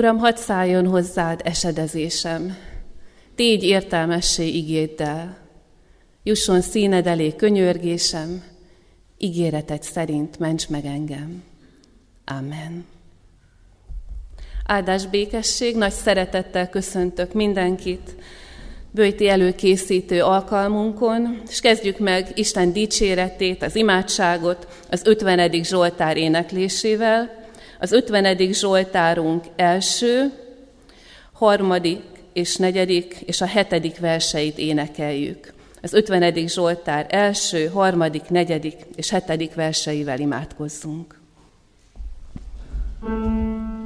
Uram, hadd szálljon hozzád esedezésem, tégy értelmessé igéddel, jusson színed elé könyörgésem, ígéreted szerint ments meg engem. Amen. Áldás békesség, nagy szeretettel köszöntök mindenkit bőjti előkészítő alkalmunkon, és kezdjük meg Isten dicséretét, az imádságot az 50. Zsoltár éneklésével. Az 50. Zsoltárunk első, harmadik és negyedik és a hetedik verseit énekeljük. Az 50. Zsoltár első, harmadik, negyedik és hetedik verseivel imádkozzunk. thank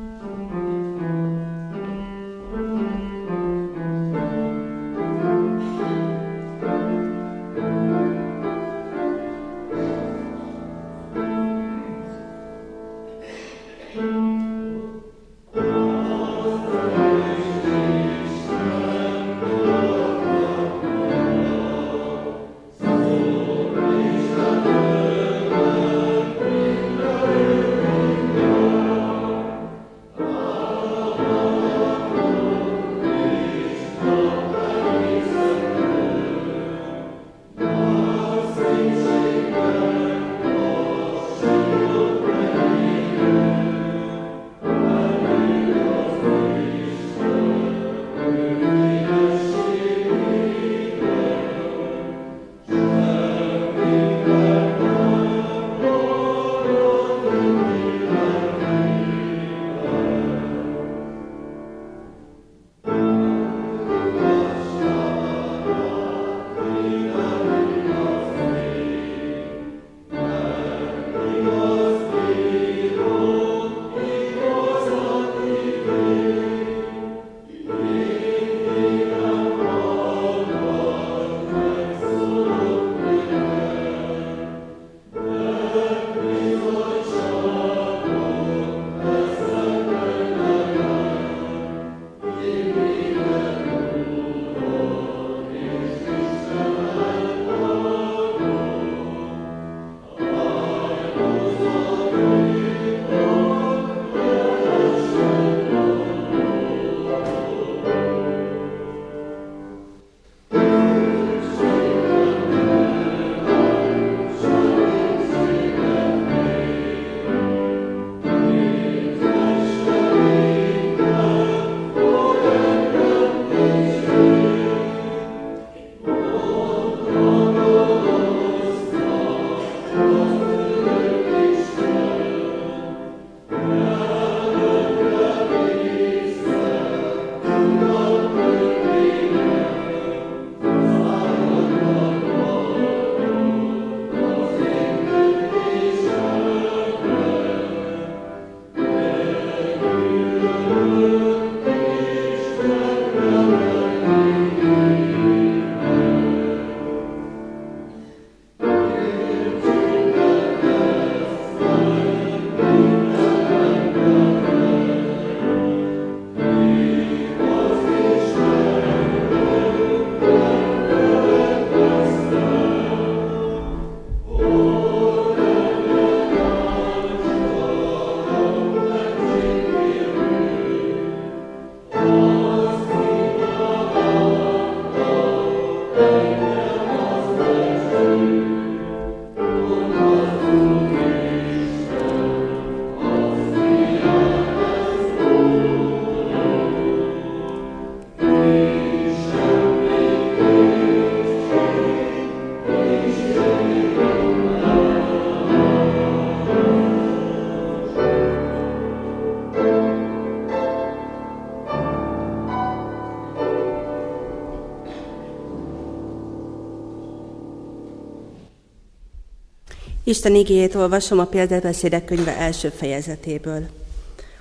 Isten igéjét olvasom a példabeszédek könyve első fejezetéből.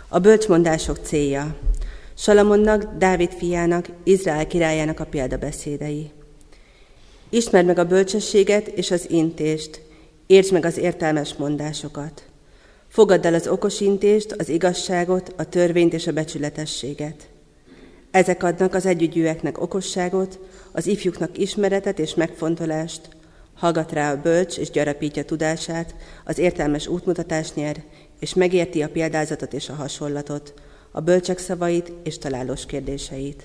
A bölcsmondások célja. Salamonnak, Dávid fiának, Izrael királyának a példabeszédei. Ismerd meg a bölcsességet és az intést, értsd meg az értelmes mondásokat. Fogadd el az okos intést, az igazságot, a törvényt és a becsületességet. Ezek adnak az együgyűeknek okosságot, az ifjúknak ismeretet és megfontolást, Hallgat rá a bölcs, és gyarapítja tudását, az értelmes útmutatást nyer, és megérti a példázatot és a hasonlatot. a bölcsek szavait és találós kérdéseit.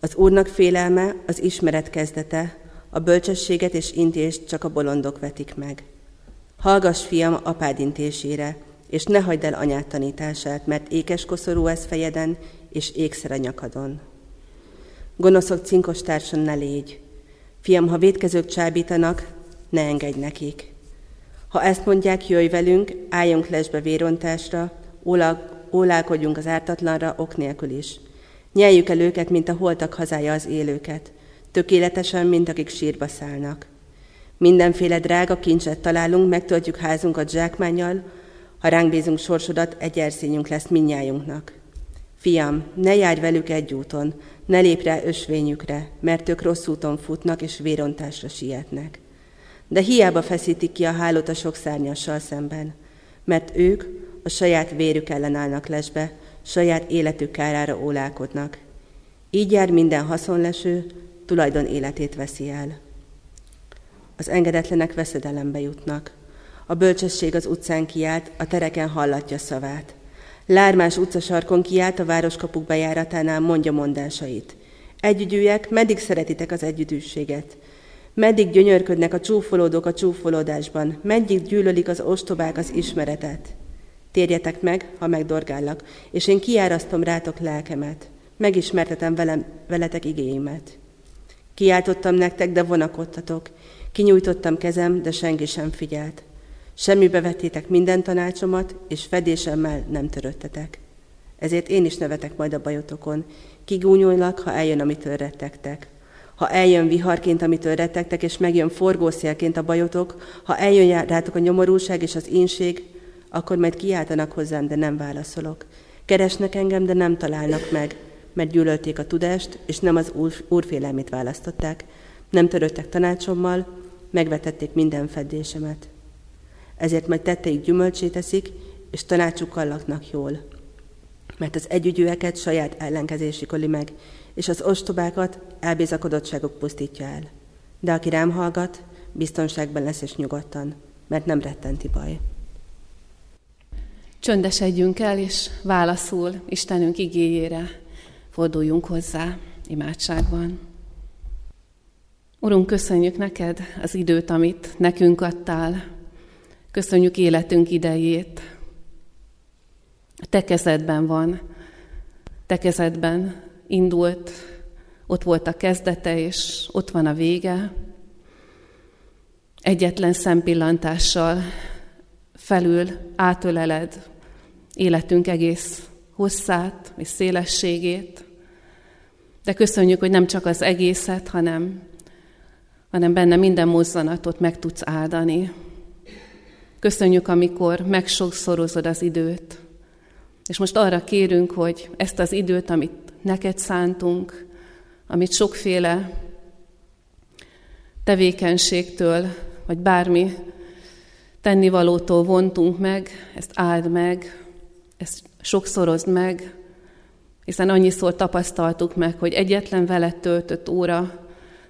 Az Úrnak félelme az ismeret kezdete, a bölcsességet és intést csak a bolondok vetik meg. Hallgass, fiam, apád intésére, és ne hagyd el anyád tanítását, mert ékes koszorú ez fejeden, és ékszer a nyakadon. Gonoszok cinkos társan ne légy. Fiam, ha védkezők csábítanak, ne engedj nekik. Ha ezt mondják, jöjj velünk, álljunk lesbe vérontásra, ólálkodjunk az ártatlanra ok nélkül is. Nyeljük el őket, mint a holtak hazája az élőket, tökéletesen, mint akik sírba szállnak. Mindenféle drága kincset találunk, megtöltjük házunkat zsákmányjal, ha ránk bízunk sorsodat, egy erszényünk lesz minnyájunknak. Fiam, ne járj velük egy úton, ne lépj rá ösvényükre, mert ők rossz úton futnak és vérontásra sietnek. De hiába feszítik ki a hálót a sok szárnyassal szemben, mert ők a saját vérük ellen állnak lesbe, saját életük kárára ólálkodnak. Így jár minden haszonleső, tulajdon életét veszi el. Az engedetlenek veszedelembe jutnak. A bölcsesség az utcán kiált, a tereken hallatja szavát. Lármás utcasarkon kiállt a városkapuk bejáratánál mondja mondásait. Együgyűek, meddig szeretitek az együdűséget? Meddig gyönyörködnek a csúfolódók a csúfolódásban? Meddig gyűlölik az ostobák az ismeretet? Térjetek meg, ha megdorgállak, és én kiárasztom rátok lelkemet. Megismertetem velem, veletek igényemet. Kiáltottam nektek, de vonakodtatok. Kinyújtottam kezem, de senki sem figyelt. Semmibe vettétek minden tanácsomat, és fedésemmel nem töröttetek. Ezért én is nevetek majd a bajotokon. Kigúnyolnak, ha eljön, amitől rettegtek. Ha eljön viharként, amitől rettegtek, és megjön forgószélként a bajotok, ha eljön rátok a nyomorúság és az ínség, akkor majd kiáltanak hozzám, de nem válaszolok. Keresnek engem, de nem találnak meg, mert gyűlölték a tudást, és nem az úr, úrfélelmét választották. Nem töröttek tanácsommal, megvetették minden fedésemet ezért majd tetteik gyümölcsét eszik, és tanácsukkal laknak jól. Mert az együgyűeket saját ellenkezési koli meg, és az ostobákat elbizakodottságok pusztítja el. De aki rám hallgat, biztonságban lesz és nyugodtan, mert nem rettenti baj. Csöndesedjünk el, és válaszul Istenünk igéjére forduljunk hozzá imádságban. Urunk, köszönjük neked az időt, amit nekünk adtál, Köszönjük életünk idejét. Te kezedben van. Te kezedben indult, ott volt a kezdete, és ott van a vége. Egyetlen szempillantással felül átöleled életünk egész hosszát és szélességét. De köszönjük, hogy nem csak az egészet, hanem, hanem benne minden mozzanatot meg tudsz áldani. Köszönjük, amikor megsokszorozod az időt. És most arra kérünk, hogy ezt az időt, amit neked szántunk, amit sokféle tevékenységtől, vagy bármi tennivalótól vontunk meg, ezt áld meg, ezt sokszorozd meg, hiszen annyiszor tapasztaltuk meg, hogy egyetlen veled töltött óra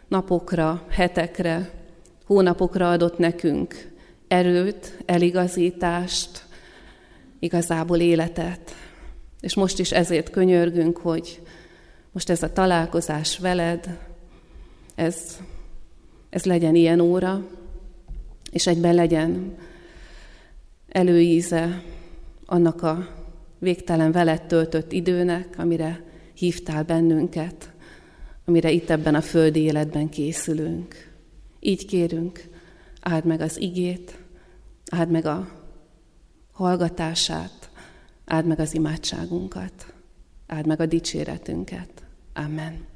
napokra, hetekre, hónapokra adott nekünk erőt, eligazítást, igazából életet. És most is ezért könyörgünk, hogy most ez a találkozás veled, ez, ez legyen ilyen óra, és egyben legyen előíze annak a végtelen veled töltött időnek, amire hívtál bennünket, amire itt ebben a földi életben készülünk. Így kérünk, áld meg az igét, áld meg a hallgatását, áld meg az imádságunkat, áld meg a dicséretünket. Amen.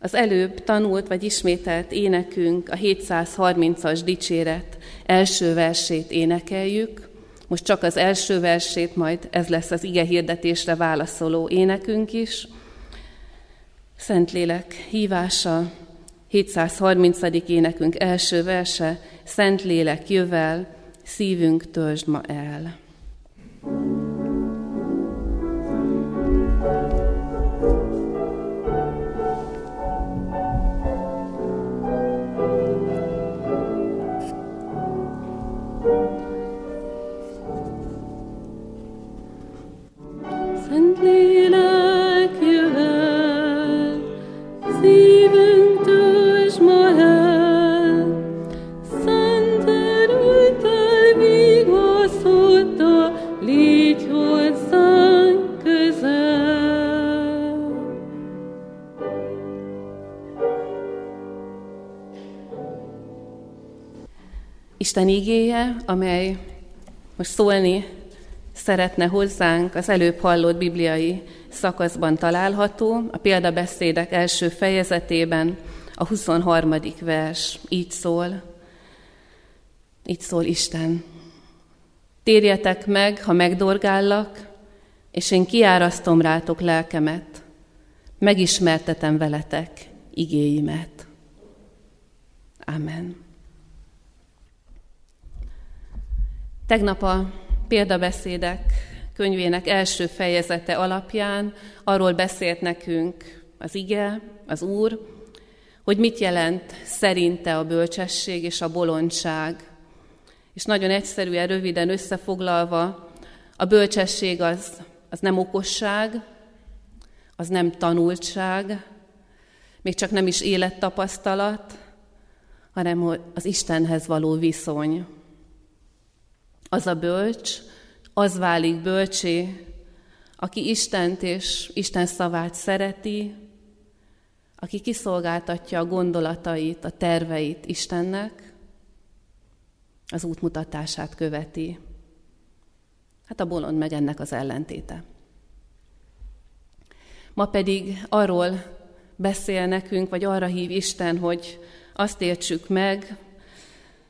Az előbb tanult vagy ismételt énekünk, a 730-as dicséret első versét énekeljük. Most csak az első versét, majd ez lesz az ige hirdetésre válaszoló énekünk is. Szentlélek hívása, 730. énekünk első verse, Szentlélek jövel, szívünk töltsd ma el. Isten igéje, amely most szólni szeretne hozzánk, az előbb hallott bibliai szakaszban található, a példabeszédek első fejezetében, a 23. vers így szól, így szól Isten. Térjetek meg, ha megdorgállak, és én kiárasztom rátok lelkemet, megismertetem veletek igéimet. Amen. Tegnap a példabeszédek könyvének első fejezete alapján arról beszélt nekünk az ige, az Úr, hogy mit jelent szerinte a bölcsesség és a bolondság. És nagyon egyszerűen, röviden összefoglalva, a bölcsesség az, az nem okosság, az nem tanultság, még csak nem is élettapasztalat, hanem az Istenhez való viszony. Az a bölcs, az válik bölcsé, aki Istent és Isten szavát szereti, aki kiszolgáltatja a gondolatait, a terveit Istennek, az útmutatását követi. Hát a bolond meg ennek az ellentéte. Ma pedig arról beszél nekünk, vagy arra hív Isten, hogy azt értsük meg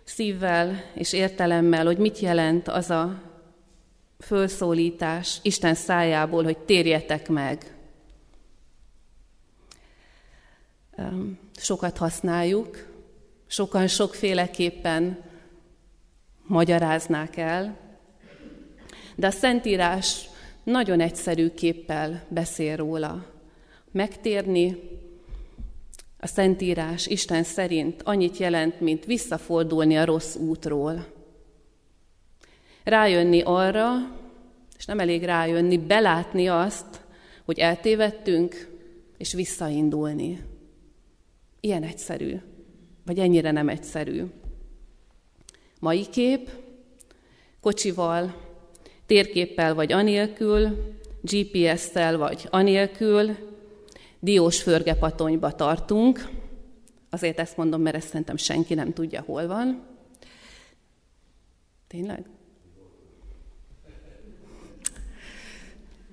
szívvel és értelemmel, hogy mit jelent az a fölszólítás Isten szájából, hogy térjetek meg. Sokat használjuk, sokan sokféleképpen magyaráznák el, de a Szentírás nagyon egyszerű képpel beszél róla. Megtérni a Szentírás Isten szerint annyit jelent, mint visszafordulni a rossz útról. Rájönni arra, és nem elég rájönni, belátni azt, hogy eltévedtünk, és visszaindulni. Ilyen egyszerű, vagy ennyire nem egyszerű. Mai kép, kocsival, térképpel vagy anélkül, GPS-tel vagy anélkül, diós förgepatonyba tartunk. Azért ezt mondom, mert ezt szerintem senki nem tudja, hol van. Tényleg?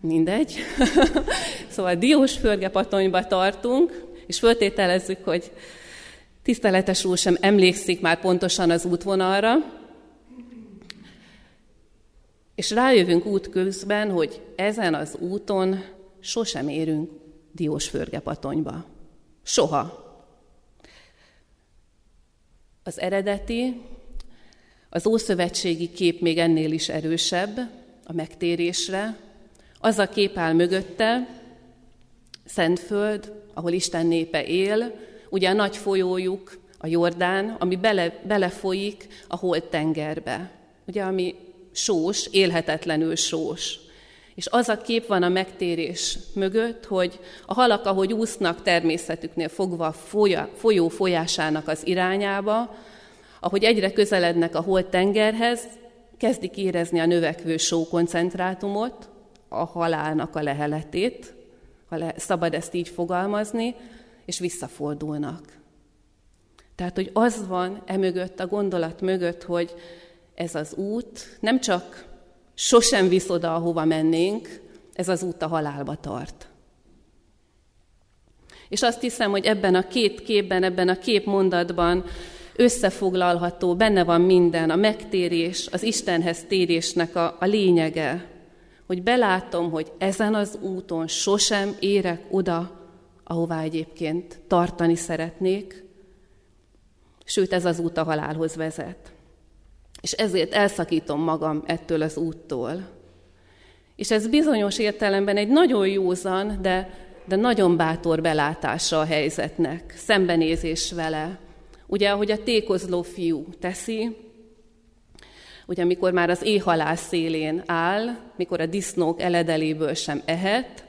Mindegy. szóval diós förgepatonyba tartunk, és föltételezzük, hogy tiszteletes úr sem emlékszik már pontosan az útvonalra, és rájövünk út közben, hogy ezen az úton sosem érünk diós förgepatonyba. Soha. Az eredeti, az ószövetségi kép még ennél is erősebb a megtérésre. Az a kép áll mögötte, Szentföld, ahol Isten népe él, ugye a nagy folyójuk, a Jordán, ami bele, belefolyik a holt tengerbe, ugye, ami sós, élhetetlenül sós. És az a kép van a megtérés mögött, hogy a halak, ahogy úsznak természetüknél fogva a folyó folyásának az irányába, ahogy egyre közelednek a holt tengerhez, kezdik érezni a növekvő só koncentrátumot, a halálnak a leheletét, ha le, szabad ezt így fogalmazni, és visszafordulnak. Tehát, hogy az van emögött, a gondolat mögött, hogy ez az út nem csak sosem visz oda, ahova mennénk, ez az út a halálba tart. És azt hiszem, hogy ebben a két képben, ebben a két mondatban összefoglalható, benne van minden, a megtérés, az Istenhez térésnek a, a lényege, hogy belátom, hogy ezen az úton sosem érek oda, ahová egyébként tartani szeretnék, sőt ez az út a halálhoz vezet. És ezért elszakítom magam ettől az úttól. És ez bizonyos értelemben egy nagyon józan, de, de nagyon bátor belátása a helyzetnek, szembenézés vele. Ugye, ahogy a tékozló fiú teszi, ugye amikor már az éhalás szélén áll, mikor a disznók eledeléből sem ehet,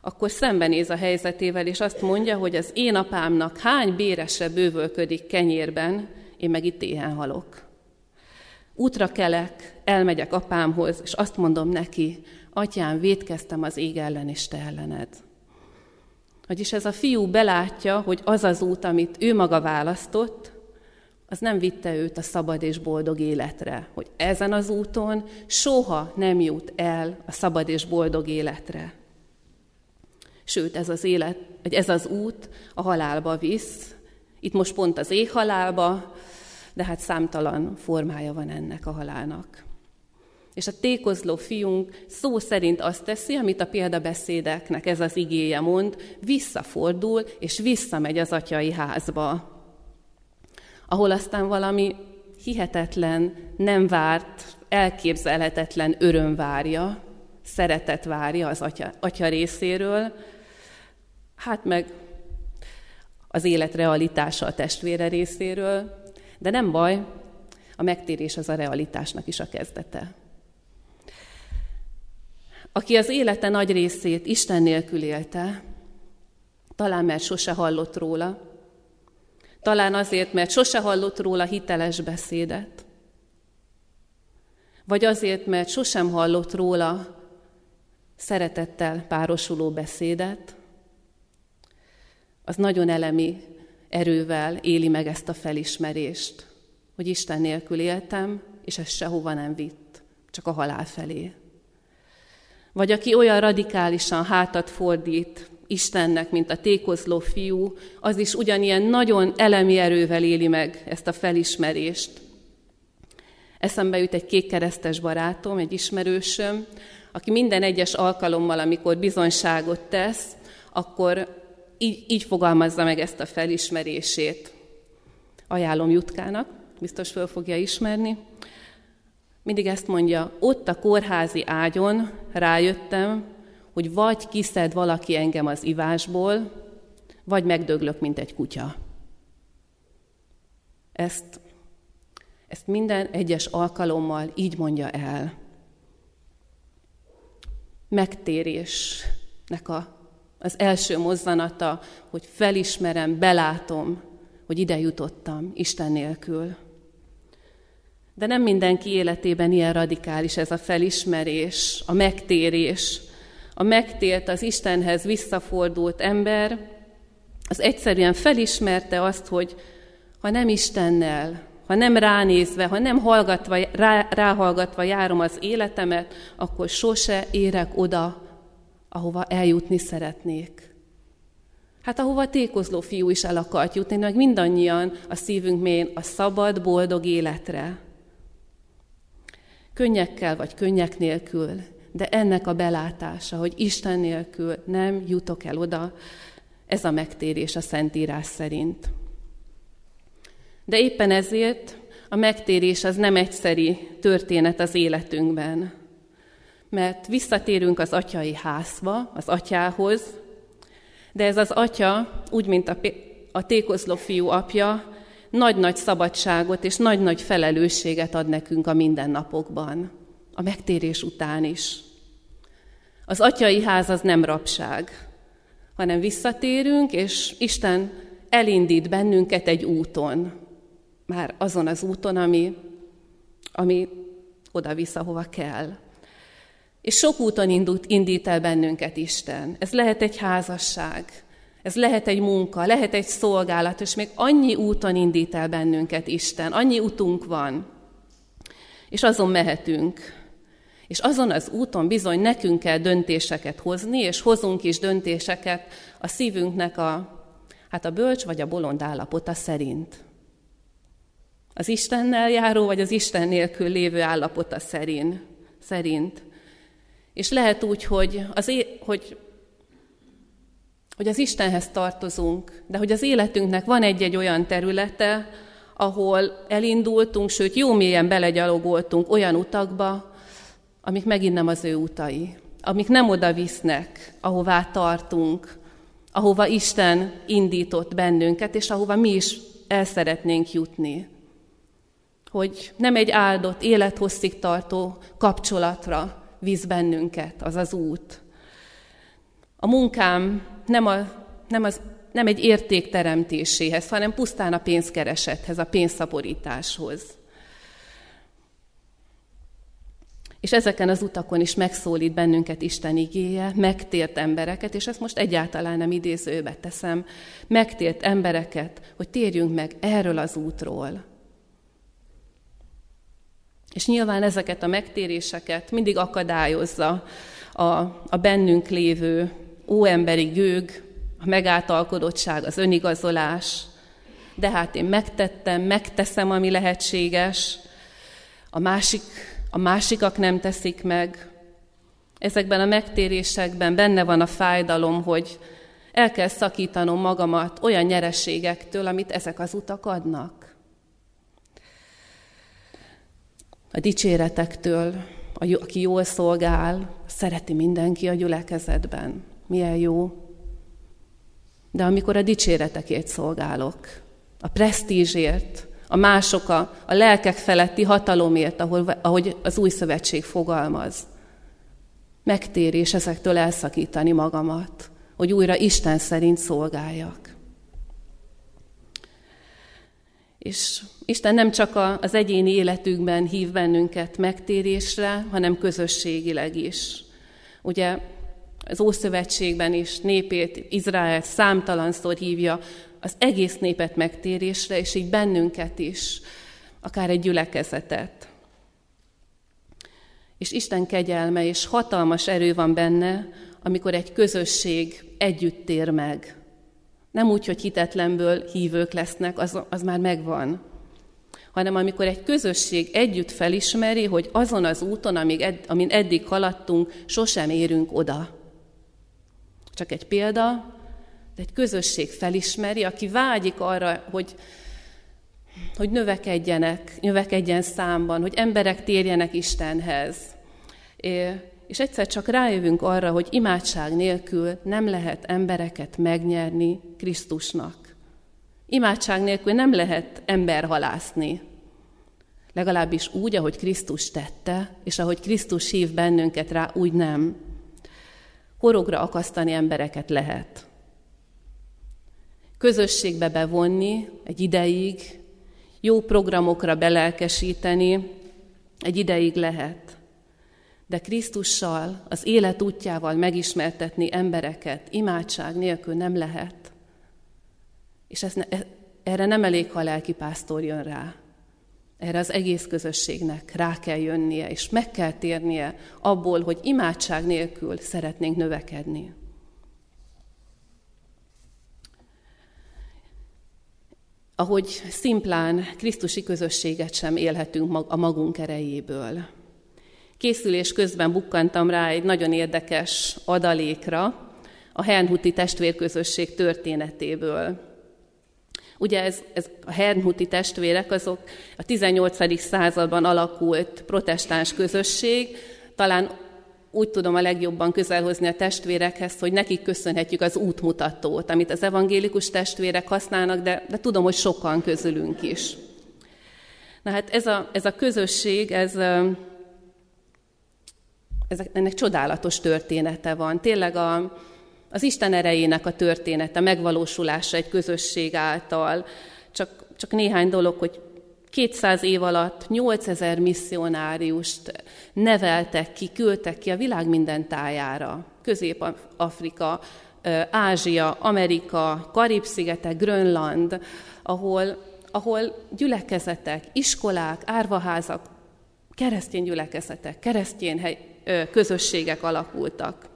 akkor szembenéz a helyzetével, és azt mondja, hogy az én apámnak hány bérese bővölködik kenyérben, én meg itt éhen halok. Útra kelek, elmegyek apámhoz, és azt mondom neki, atyám, védkeztem az ég ellen és te ellened. Vagyis ez a fiú belátja, hogy az az út, amit ő maga választott, az nem vitte őt a szabad és boldog életre, hogy ezen az úton soha nem jut el a szabad és boldog életre. Sőt, ez az élet, vagy ez az út a halálba visz. Itt most pont az éhhalálba, de hát számtalan formája van ennek a halálnak. És a tékozló fiunk szó szerint azt teszi, amit a példabeszédeknek ez az igéje mond, visszafordul és visszamegy az atyai házba, ahol aztán valami hihetetlen, nem várt, elképzelhetetlen öröm várja, szeretet várja az atya, atya részéről, hát meg az élet realitása a testvére részéről, de nem baj, a megtérés az a realitásnak is a kezdete. Aki az élete nagy részét Isten nélkül élte, talán mert sose hallott róla, talán azért, mert sose hallott róla hiteles beszédet, vagy azért, mert sosem hallott róla szeretettel párosuló beszédet, az nagyon elemi erővel éli meg ezt a felismerést, hogy Isten nélkül éltem, és ez sehova nem vitt, csak a halál felé. Vagy aki olyan radikálisan hátat fordít Istennek, mint a tékozló fiú, az is ugyanilyen nagyon elemi erővel éli meg ezt a felismerést. Eszembe jut egy kékkeresztes barátom, egy ismerősöm, aki minden egyes alkalommal, amikor bizonyságot tesz, akkor így, így fogalmazza meg ezt a felismerését. Ajánlom Jutkának, biztos föl fogja ismerni. Mindig ezt mondja, ott a kórházi ágyon rájöttem, hogy vagy kiszed valaki engem az ivásból, vagy megdöglök, mint egy kutya. Ezt, ezt minden egyes alkalommal így mondja el. Megtérésnek a, az első mozzanata, hogy felismerem, belátom, hogy ide jutottam Isten nélkül. De nem mindenki életében ilyen radikális ez a felismerés, a megtérés, a megtért az Istenhez visszafordult ember, az egyszerűen felismerte azt, hogy ha nem Istennel, ha nem ránézve, ha nem hallgatva, rá, ráhallgatva járom az életemet, akkor sose érek oda, ahova eljutni szeretnék. Hát ahova a tékozló fiú is el akart jutni, meg mindannyian a szívünk mélyén a szabad, boldog életre. Könnyekkel vagy könnyek nélkül, de ennek a belátása, hogy Isten nélkül nem jutok el oda, ez a megtérés a Szentírás szerint. De éppen ezért a megtérés az nem egyszeri történet az életünkben, mert visszatérünk az atyai házba, az atyához, de ez az atya, úgy, mint a, a tékozló fiú apja, nagy-nagy szabadságot és nagy-nagy felelősséget ad nekünk a mindennapokban a megtérés után is. Az atyai ház az nem rabság, hanem visszatérünk, és Isten elindít bennünket egy úton, már azon az úton, ami, ami oda vissza, hova kell. És sok úton indult, indít el bennünket Isten. Ez lehet egy házasság, ez lehet egy munka, lehet egy szolgálat, és még annyi úton indít el bennünket Isten, annyi utunk van, és azon mehetünk. És azon az úton bizony nekünk kell döntéseket hozni, és hozunk is döntéseket a szívünknek a, hát a bölcs vagy a bolond állapota szerint. Az Istennel járó, vagy az Isten nélkül lévő állapota szerint. szerint. És lehet úgy, hogy az, é- hogy, hogy az Istenhez tartozunk, de hogy az életünknek van egy-egy olyan területe, ahol elindultunk, sőt jó mélyen belegyalogoltunk olyan utakba, amik megint nem az ő utai, amik nem oda visznek, ahová tartunk, ahova Isten indított bennünket, és ahova mi is el szeretnénk jutni. Hogy nem egy áldott, élethosszig tartó kapcsolatra visz bennünket az az út. A munkám nem, a, nem, az, nem egy értékteremtéséhez, hanem pusztán a pénzkeresethez, a pénzszaporításhoz. És ezeken az utakon is megszólít bennünket Isten igéje, megtért embereket, és ezt most egyáltalán nem idézőbe teszem, megtért embereket, hogy térjünk meg erről az útról, És nyilván ezeket a megtéréseket mindig akadályozza a, a bennünk lévő óemberi gőg, a megáltalkodottság, az önigazolás, de hát én megtettem, megteszem, ami lehetséges, a, másik, a másikak nem teszik meg. Ezekben a megtérésekben benne van a fájdalom, hogy el kell szakítanom magamat olyan nyereségektől, amit ezek az utak adnak. A dicséretektől, aki jól szolgál, szereti mindenki a gyülekezetben. Milyen jó. De amikor a dicséretekért szolgálok, a presztízsért, a mások a, a lelkek feletti hatalomért, ahol, ahogy az új szövetség fogalmaz, megtérés ezektől elszakítani magamat, hogy újra Isten szerint szolgáljak. És Isten nem csak az egyéni életünkben hív bennünket megtérésre, hanem közösségileg is. Ugye az Ószövetségben is népét, Izrael számtalanszor hívja az egész népet megtérésre, és így bennünket is, akár egy gyülekezetet. És Isten kegyelme és hatalmas erő van benne, amikor egy közösség együtt tér meg. Nem úgy, hogy hitetlenből hívők lesznek, az, az már megvan, hanem amikor egy közösség együtt felismeri, hogy azon az úton, amíg ed, amin eddig haladtunk, sosem érünk oda. Csak egy példa, de egy közösség felismeri, aki vágyik arra, hogy, hogy növekedjenek, növekedjen számban, hogy emberek térjenek Istenhez. És egyszer csak rájövünk arra, hogy imádság nélkül nem lehet embereket megnyerni Krisztusnak. Imádság nélkül nem lehet ember halászni. Legalábbis úgy, ahogy Krisztus tette, és ahogy Krisztus hív bennünket rá, úgy nem. Horogra akasztani embereket lehet. Közösségbe bevonni egy ideig, jó programokra belelkesíteni, egy ideig lehet. De Krisztussal, az élet útjával megismertetni embereket imádság nélkül nem lehet. És ez ne, e, erre nem elég, ha a lelki pásztor jön rá. Erre az egész közösségnek rá kell jönnie, és meg kell térnie abból, hogy imádság nélkül szeretnénk növekedni. Ahogy szimplán Krisztusi közösséget sem élhetünk a magunk erejéből. Készülés közben bukkantam rá egy nagyon érdekes adalékra a Hernhuti testvérközösség történetéből. Ugye ez, ez a Hernhuti testvérek azok a 18. században alakult protestáns közösség, talán úgy tudom a legjobban közelhozni a testvérekhez, hogy nekik köszönhetjük az útmutatót, amit az evangélikus testvérek használnak, de, de tudom, hogy sokan közülünk is. Na hát ez a, ez a közösség, ez, ez, ennek csodálatos története van. Tényleg a, az Isten erejének a története, megvalósulása egy közösség által. Csak, csak néhány dolog, hogy 200 év alatt 8000 misszionáriust neveltek ki, küldtek ki a világ minden tájára. Közép-Afrika, Ázsia, Amerika, Karib-szigetek, Grönland, ahol, ahol gyülekezetek, iskolák, árvaházak, keresztény gyülekezetek, keresztény hely, közösségek alakultak.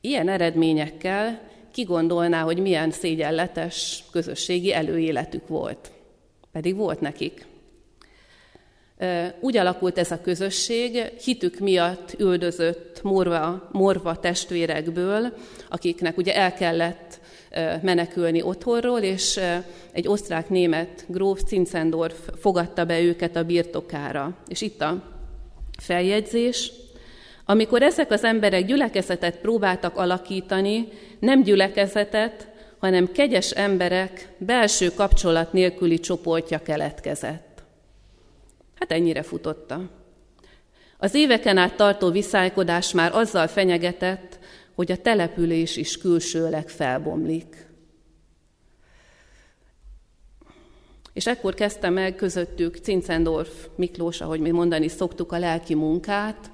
Ilyen eredményekkel kigondolná, hogy milyen szégyenletes közösségi előéletük volt. Pedig volt nekik. Úgy alakult ez a közösség, hitük miatt üldözött morva, morva testvérekből, akiknek ugye el kellett menekülni otthonról, és egy osztrák-német gróf Zinzendorf fogadta be őket a birtokára. És itt a feljegyzés, amikor ezek az emberek gyülekezetet próbáltak alakítani, nem gyülekezetet, hanem kegyes emberek belső kapcsolat nélküli csoportja keletkezett. Hát ennyire futotta. Az éveken át tartó viszálykodás már azzal fenyegetett, hogy a település is külsőleg felbomlik. És ekkor kezdte meg közöttük Cincendorf Miklós, ahogy mi mondani szoktuk, a lelki munkát,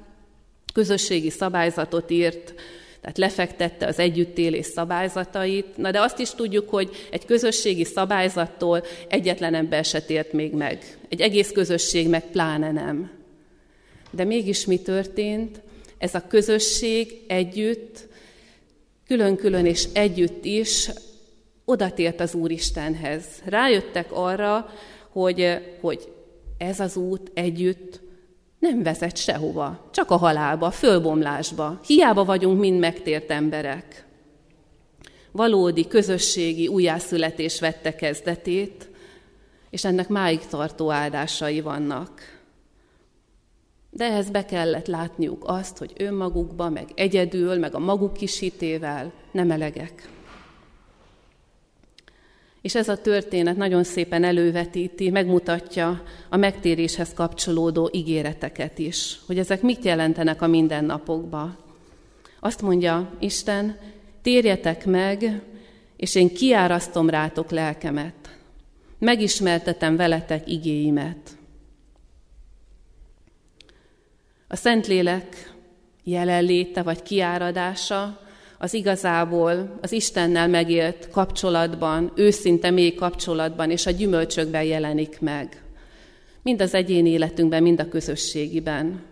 közösségi szabályzatot írt, tehát lefektette az együttélés szabályzatait, na de azt is tudjuk, hogy egy közösségi szabályzattól egyetlen ember se tért még meg. Egy egész közösség meg pláne nem. De mégis mi történt? Ez a közösség együtt, külön-külön és együtt is odatért az Úristenhez. Rájöttek arra, hogy, hogy ez az út együtt nem vezet sehova, csak a halálba, fölbomlásba. Hiába vagyunk mind megtért emberek. Valódi közösségi újjászületés vette kezdetét, és ennek máig tartó áldásai vannak. De ehhez be kellett látniuk azt, hogy önmagukba, meg egyedül, meg a maguk kisítével nem elegek. És ez a történet nagyon szépen elővetíti, megmutatja a megtéréshez kapcsolódó ígéreteket is, hogy ezek mit jelentenek a mindennapokba. Azt mondja Isten, térjetek meg, és én kiárasztom rátok lelkemet. Megismertetem veletek igéimet. A Szentlélek jelenléte vagy kiáradása az igazából az Istennel megélt kapcsolatban, őszinte mély kapcsolatban és a gyümölcsökben jelenik meg. Mind az egyéni életünkben, mind a közösségiben.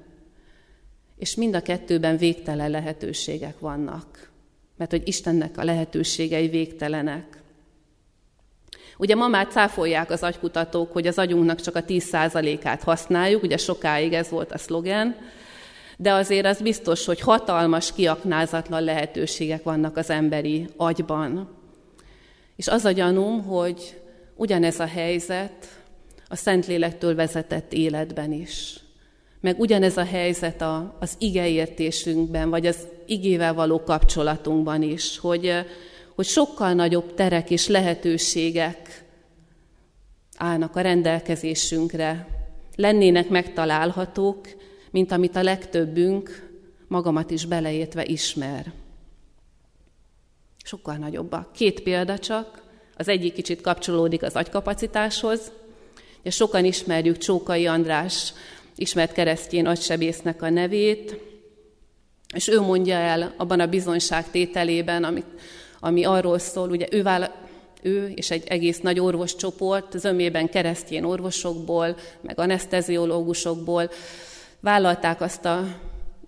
És mind a kettőben végtelen lehetőségek vannak. Mert hogy Istennek a lehetőségei végtelenek. Ugye ma már cáfolják az agykutatók, hogy az agyunknak csak a 10%-át használjuk, ugye sokáig ez volt a szlogen, de azért az biztos, hogy hatalmas, kiaknázatlan lehetőségek vannak az emberi agyban. És az a gyanúm, hogy ugyanez a helyzet a Szentlélektől vezetett életben is. Meg ugyanez a helyzet a, az igeértésünkben, vagy az igével való kapcsolatunkban is, hogy, hogy sokkal nagyobb terek és lehetőségek állnak a rendelkezésünkre, lennének megtalálhatók, mint amit a legtöbbünk, magamat is beleértve ismer. Sokkal nagyobbak. Két példa csak, az egyik kicsit kapcsolódik az agykapacitáshoz. és sokan ismerjük Csókai András ismert keresztjén agysebésznek a nevét, és ő mondja el abban a bizonyságtételében, ami, ami arról szól, ugye ő, vála, ő és egy egész nagy orvoscsoport, zömében keresztjén orvosokból, meg anesteziológusokból vállalták azt a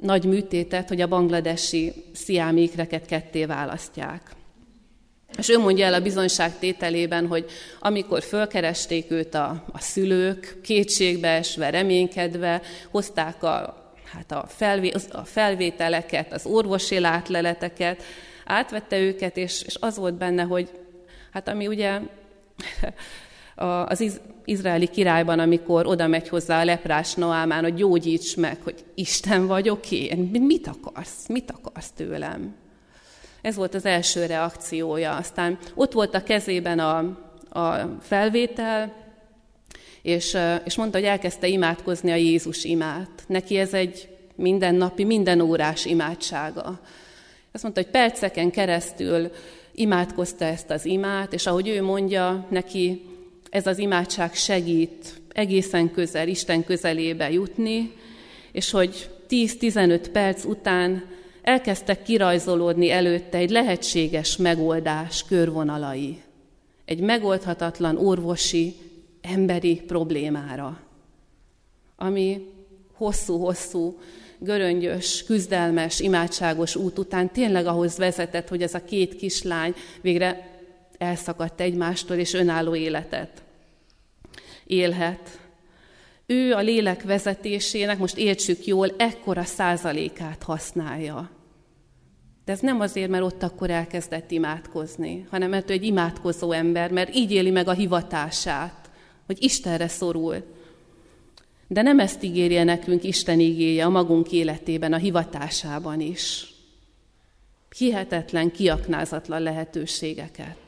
nagy műtétet, hogy a bangladesi sziámékreket ketté választják. És ő mondja el a bizonyság tételében, hogy amikor fölkeresték őt a, a szülők, kétségbeesve, reménykedve, hozták a, hát a, felvé, a felvételeket, az orvosi látleleteket, átvette őket, és, és az volt benne, hogy hát ami ugye az izraeli királyban, amikor oda megy hozzá a leprás Noámán, hogy gyógyíts meg, hogy Isten vagyok én, mit akarsz, mit akarsz tőlem? Ez volt az első reakciója. Aztán ott volt a kezében a, a felvétel, és, és mondta, hogy elkezdte imádkozni a Jézus imát. Neki ez egy mindennapi, minden órás imádsága. Azt mondta, hogy perceken keresztül imádkozta ezt az imát, és ahogy ő mondja, neki ez az imádság segít egészen közel, Isten közelébe jutni, és hogy 10-15 perc után elkezdtek kirajzolódni előtte egy lehetséges megoldás körvonalai, egy megoldhatatlan orvosi, emberi problémára, ami hosszú-hosszú, göröngyös, küzdelmes, imádságos út után tényleg ahhoz vezetett, hogy ez a két kislány végre elszakadt egymástól, és önálló életet élhet. Ő a lélek vezetésének, most értsük jól, ekkora százalékát használja. De ez nem azért, mert ott akkor elkezdett imádkozni, hanem mert ő egy imádkozó ember, mert így éli meg a hivatását, hogy Istenre szorul. De nem ezt ígérje nekünk Isten igéje a magunk életében, a hivatásában is. Hihetetlen, kiaknázatlan lehetőségeket.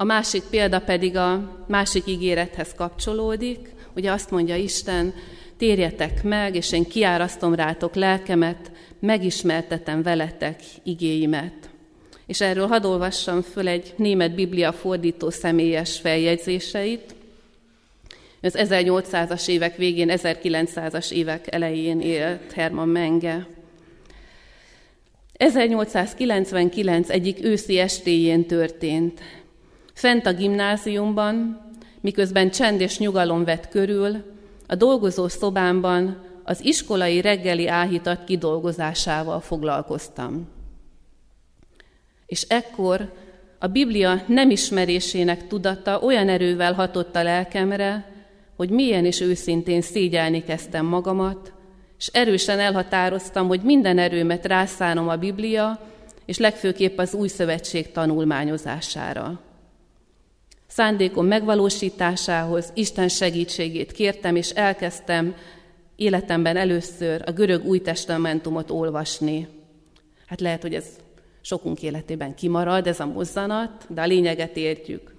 A másik példa pedig a másik ígérethez kapcsolódik. Ugye azt mondja Isten, térjetek meg, és én kiárasztom rátok lelkemet, megismertetem veletek igéimet. És erről hadd olvassam föl egy német biblia fordító személyes feljegyzéseit. Az 1800-as évek végén, 1900-as évek elején élt Hermann Menge. 1899 egyik őszi estéjén történt. Fent a gimnáziumban, miközben csend és nyugalom vett körül, a dolgozó szobámban az iskolai reggeli áhítat kidolgozásával foglalkoztam. És ekkor a Biblia nem ismerésének tudata olyan erővel hatott a lelkemre, hogy milyen és őszintén szégyelni kezdtem magamat, és erősen elhatároztam, hogy minden erőmet rászánom a Biblia, és legfőképp az új szövetség tanulmányozására. Szándékom megvalósításához Isten segítségét kértem, és elkezdtem életemben először a görög új testamentumot olvasni. Hát lehet, hogy ez sokunk életében kimarad, ez a mozzanat, de a lényeget értjük.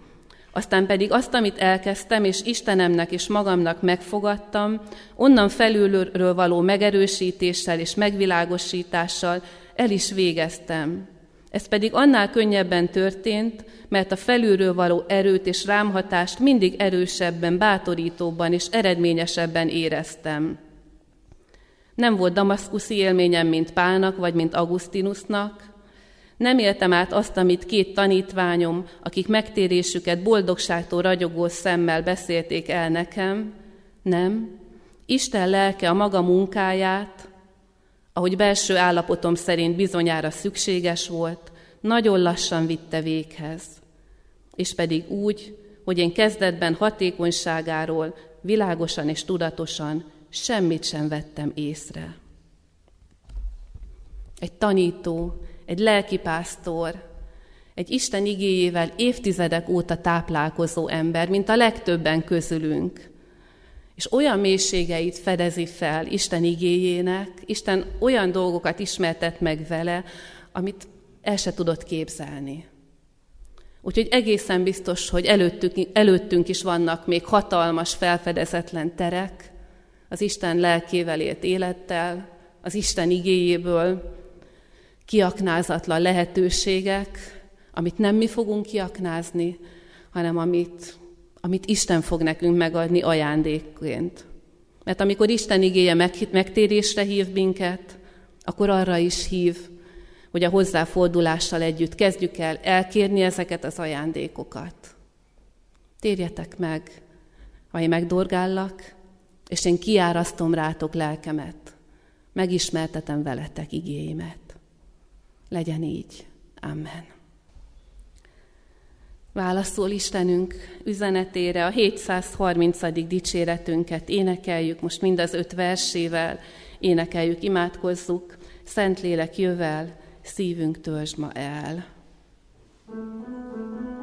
Aztán pedig azt, amit elkezdtem, és Istenemnek és magamnak megfogadtam, onnan felülről való megerősítéssel és megvilágosítással el is végeztem. Ez pedig annál könnyebben történt, mert a felülről való erőt és rámhatást mindig erősebben, bátorítóbban és eredményesebben éreztem. Nem volt damaszkuszi élményem, mint Pálnak vagy mint Augustinusnak, nem éltem át azt, amit két tanítványom, akik megtérésüket boldogságtól ragyogó szemmel beszélték el nekem. Nem. Isten lelke a maga munkáját, ahogy belső állapotom szerint bizonyára szükséges volt, nagyon lassan vitte véghez. És pedig úgy, hogy én kezdetben hatékonyságáról világosan és tudatosan semmit sem vettem észre. Egy tanító, egy lelkipásztor, egy Isten igéjével évtizedek óta táplálkozó ember, mint a legtöbben közülünk. És olyan mélységeit fedezi fel Isten igéjének, Isten olyan dolgokat ismertet meg vele, amit el se tudott képzelni. Úgyhogy egészen biztos, hogy előttünk, előttünk is vannak még hatalmas, felfedezetlen terek, az Isten lelkével élt élettel, az Isten igéjéből, kiaknázatlan lehetőségek, amit nem mi fogunk kiaknázni, hanem amit, amit Isten fog nekünk megadni ajándékként. Mert amikor Isten igéje megtérésre hív minket, akkor arra is hív, hogy a hozzáfordulással együtt kezdjük el elkérni ezeket az ajándékokat. Térjetek meg, ha én megdorgállak, és én kiárasztom rátok lelkemet, megismertetem veletek igéimet. Legyen így. Amen. Válaszol Istenünk üzenetére a 730. dicséretünket énekeljük, most mind az öt versével énekeljük, imádkozzuk. Szentlélek jövel, szívünk törzs ma el. thank you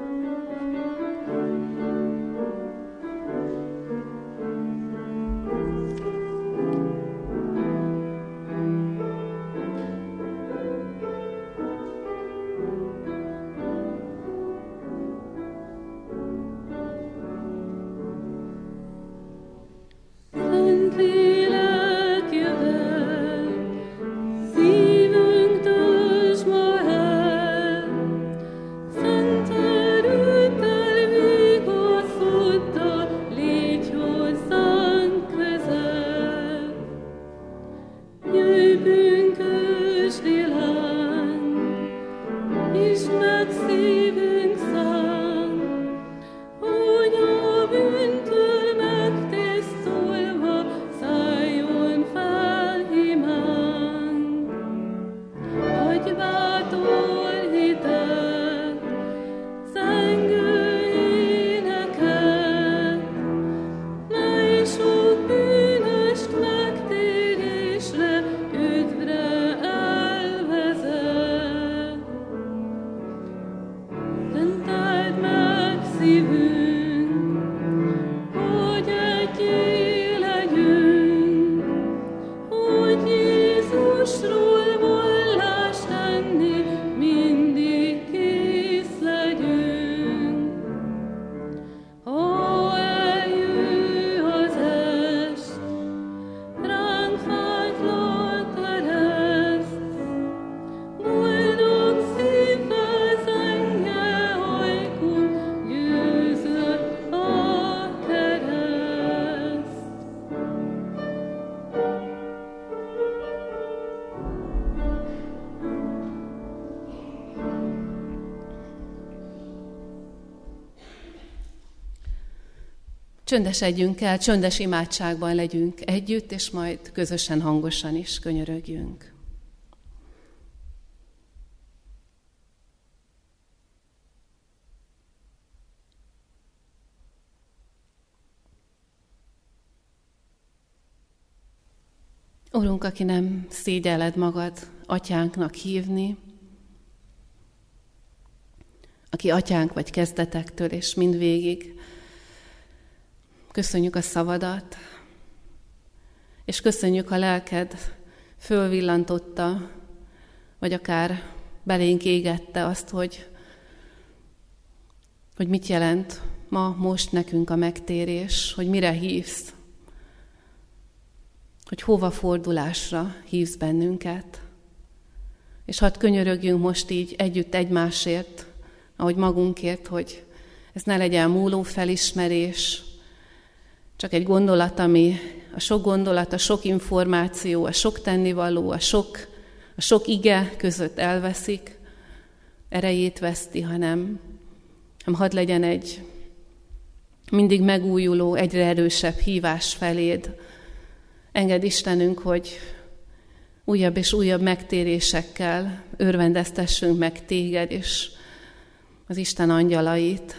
Csöndesedjünk el, csöndes imádságban legyünk együtt, és majd közösen hangosan is könyörögjünk. Urunk, aki nem szégyeled magad atyánknak hívni, aki atyánk vagy kezdetektől és mindvégig, köszönjük a szavadat, és köszönjük a lelked fölvillantotta, vagy akár belénk égette azt, hogy, hogy mit jelent ma, most nekünk a megtérés, hogy mire hívsz, hogy hova fordulásra hívsz bennünket. És hadd könyörögjünk most így együtt egymásért, ahogy magunkért, hogy ez ne legyen múló felismerés, csak egy gondolat, ami a sok gondolat, a sok információ, a sok tennivaló, a sok, a sok ige között elveszik, erejét veszti, hanem, hanem hadd legyen egy mindig megújuló, egyre erősebb hívás feléd, Enged Istenünk, hogy újabb és újabb megtérésekkel örvendeztessünk meg téged és az Isten angyalait.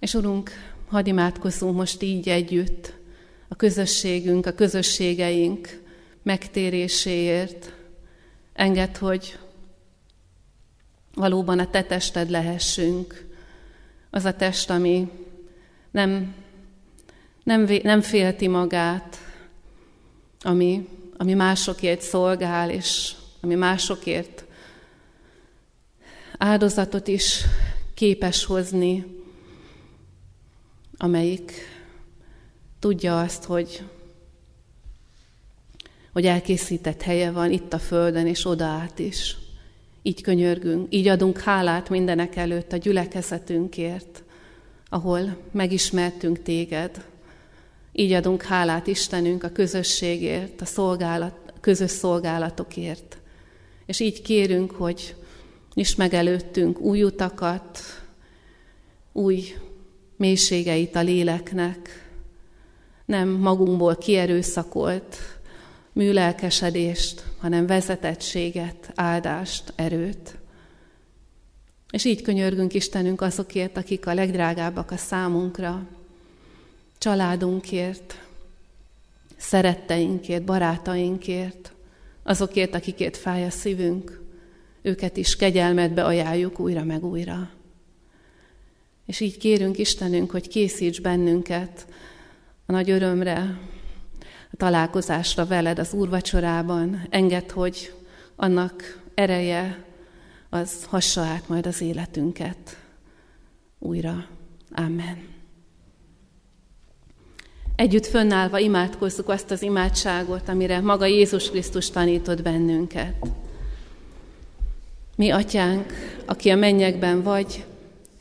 És Urunk, hadd imádkozzunk most így együtt a közösségünk, a közösségeink megtéréséért. Enged, hogy valóban a te tested lehessünk, az a test, ami nem nem, nem félti magát, ami, ami másokért szolgál, és ami másokért áldozatot is képes hozni, amelyik tudja azt, hogy, hogy elkészített helye van itt a Földön, és oda át is. Így könyörgünk, így adunk hálát mindenek előtt a gyülekezetünkért, ahol megismertünk téged, így adunk hálát Istenünk a közösségért, a szolgálat, közös szolgálatokért. És így kérünk, hogy is meg előttünk új utakat, új mélységeit a léleknek, nem magunkból kierőszakolt műlelkesedést, hanem vezetettséget, áldást, erőt. És így könyörgünk Istenünk azokért, akik a legdrágábbak a számunkra, családunkért, szeretteinkért, barátainkért, azokért, akikért fáj a szívünk, őket is kegyelmetbe ajánljuk újra meg újra. És így kérünk Istenünk, hogy készíts bennünket a nagy örömre, a találkozásra veled az úrvacsorában. Engedd, hogy annak ereje az hassa át majd az életünket újra. Amen. Együtt fönnállva imádkozzuk azt az imádságot, amire maga Jézus Krisztus tanított bennünket. Mi, Atyánk, aki a mennyekben vagy,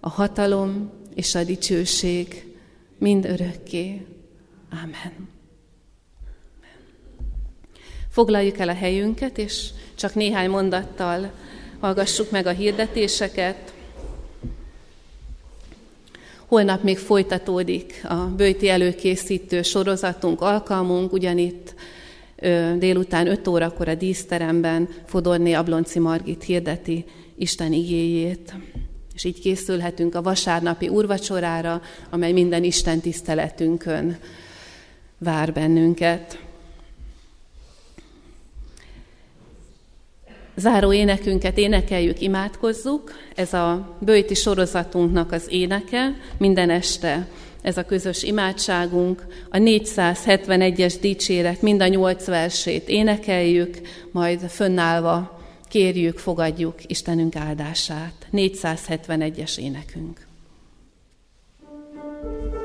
a hatalom és a dicsőség mind örökké. Amen. Foglaljuk el a helyünket, és csak néhány mondattal hallgassuk meg a hirdetéseket. Holnap még folytatódik a bőti előkészítő sorozatunk, alkalmunk, ugyanitt délután 5 órakor a díszteremben Fodorné Ablonci Margit hirdeti Isten igéjét. És így készülhetünk a vasárnapi úrvacsorára, amely minden Isten tiszteletünkön vár bennünket. Záró énekünket énekeljük, imádkozzuk. Ez a bőti sorozatunknak az éneke. Minden este ez a közös imádságunk. A 471-es dicséret mind a nyolc versét énekeljük, majd fönnállva kérjük, fogadjuk Istenünk áldását. 471-es énekünk. thank you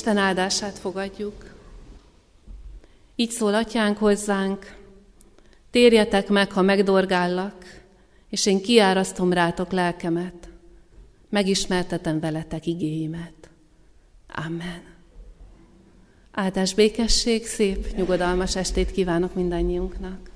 Isten áldását fogadjuk. Így szól atyánk hozzánk, térjetek meg, ha megdorgállak, és én kiárasztom rátok lelkemet, megismertetem veletek igéimet. Amen. Áldás békesség, szép, nyugodalmas estét kívánok mindannyiunknak.